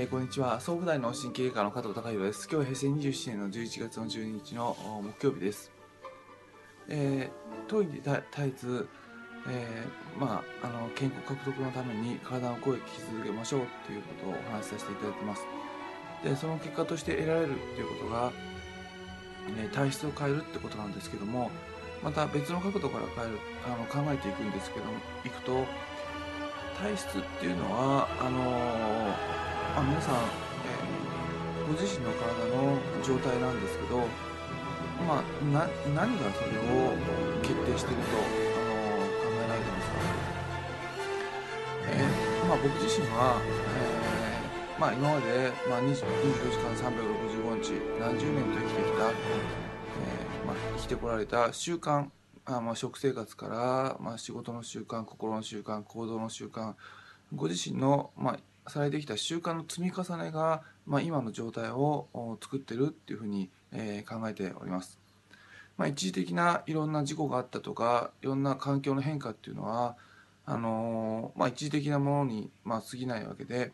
えー、こんにちは。総武大の神経外科の加藤隆弘です。今日は平成27年の11月の12日の木曜日です。えー、当院で絶えず、えー、まあ、あの、健康獲得のために体の声を聞き続けましょうということをお話しさせていただいてます。で、その結果として得られるっていうことが、ね、体質を変えるってことなんですけども、また別の角度から変える、あの、考えていくんですけども、いくと、体質っていうのは、あのあ皆さん、えー、ご自身の体の状態なんですけど、まあ、な何がそれを決定していると、あの考えられてますか、えー、まあ、僕自身は、えー、まあ、今まで、まあ、24時間365日何十年と生きてきた、えまあ、生きてこられた習慣あまあ、食生活から、まあ、仕事の習慣心の習慣行動の習慣ご自身の、まあ、されてきた習慣の積み重ねが、まあ、今の状態を作ってるっていうふうに、えー、考えております。まあ、一時的ないろんな事故があったとかいろんな環境の変化っていうのはあのー、まあ、一時的なものに、まあ、過ぎないわけで、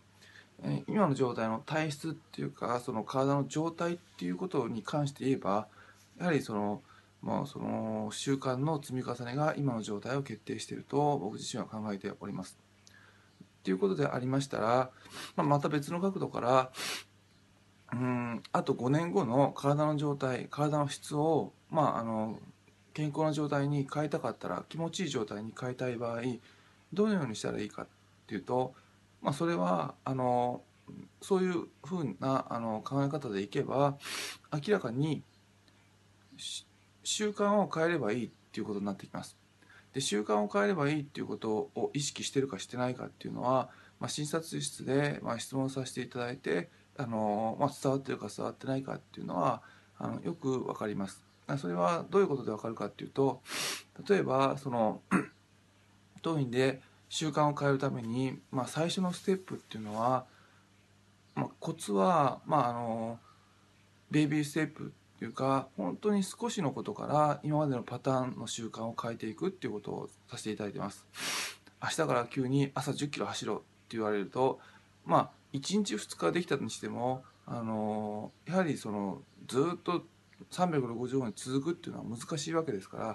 えー、今の状態の体質っていうかその体の状態っていうことに関して言えばやはりその,、まあ、その習慣の積み重ねが今の状態を決定していると僕自身は考えております。っていうことでありましたら、まあ、また別の角度からうんあと5年後の体の状態体の質を、まあ、あの健康な状態に変えたかったら気持ちいい状態に変えたい場合どのようにしたらいいかっていうと、まあ、それはあのそういうふうなあの考え方でいけば明らかに習慣を変えればいいっていうことになってきます。で習慣を変えればいいっていうことを意識してるかしてないかっていうのは、まあ、診察室で、まあ、質問させていただいてあの、まあ、伝わってるか伝わってないかっていうのはあのよく分かります。それはどういうことで分かるかっていうと例えばその 当院で習慣を変えるために、まあ、最初のステップっていうのは、まあ、コツは、まあ、あのベイビーステップっていうか本当に少しのことから今までのパターンの習慣を変えていくっていうことをさせていただいてます。明日から急に朝1 0キロ走ろうって言われるとまあ1日2日できたにしてもあのやはりそのずっと365日続くっていうのは難しいわけですから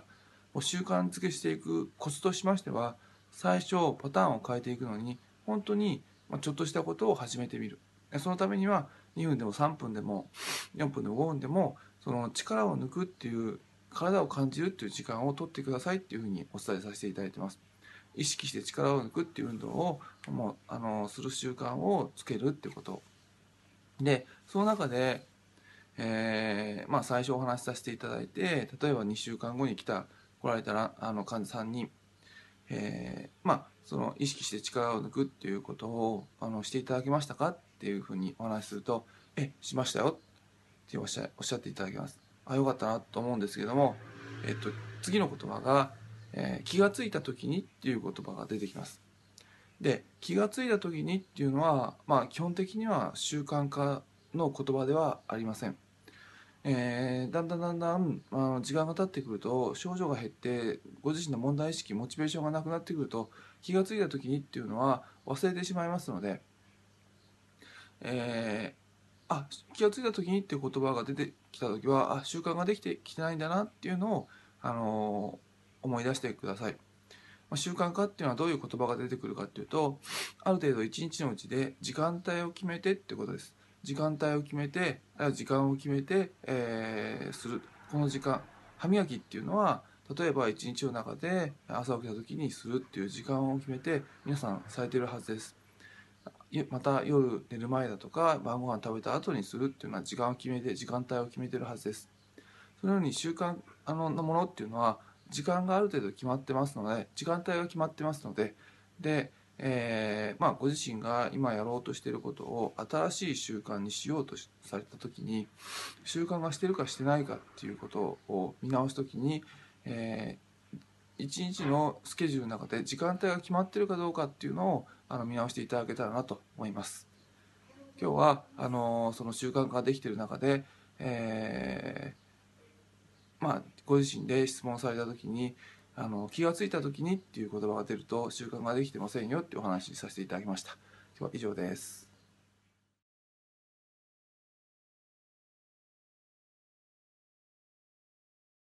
もう習慣づけしていくコツとしましては最初パターンを変えていくのに本当にちょっとしたことを始めてみる。そのためには2分でも3分でも4分でも5分でもその力を抜くっていう体を感じるっていう時間を取ってくださいっていうふうにお伝えさせていただいてます。意識して力を抜くっていう運動をもうあのする習慣をつけるっていうことでその中で、えー、まあ、最初お話しさせていただいて例えば2週間後に来た来られたらあの患者さんに、えー、まあ、その意識して力を抜くっていうことをあのしていただけましたかっていうふうにお話しすると「えしましたよ」っておっしゃおっしゃっていただけます。あよかったなと思うんですけども、えっと、次の言葉が、えー、気がついた時にっていう言葉が出てきます。で気がついた時にっていうのは、まあ、基本的には習慣化の言葉ではありません。えー、だんだんだんだん、まあ、時間が経ってくると症状が減ってご自身の問題意識モチベーションがなくなってくると気がついた時にっていうのは忘れてしまいますので、えあ気が付いた時にっていう言葉が出てきた時はあ習慣ができてきてないんだなっていうのを、あのー、思い出してください。まあ、習慣化っていうのはどういう言葉が出てくるかっていうとある程度一日のうちで時間帯を決めてってことです。時間帯を決めて時間を決めて、えー、するこの時間歯磨きっていうのは例えば一日の中で朝起きた時にするっていう時間を決めて皆さんされてるはずです。また夜寝る前だとか晩ご飯食べた後にするっていうのは時間を決めて時間帯を決めてるはずです。そのように習慣あののものっていうのは時間がある程度決まってますので時間帯が決まってますのでで、えー、まあ、ご自身が今やろうとしていることを新しい習慣にしようとされた時に習慣がしてるかしてないかっていうことを見直す時に、えー一日のスケジュールの中で時間帯が決まってるかどうかっていうのをあの見直していただけたらなと思います。今日はあのその習慣化ができている中で、えー、まあ、ご自身で質問された時にあの気が付いた時にっていう言葉が出ると習慣ができてませんよっていうお話しさせていただきました。今日は以上です。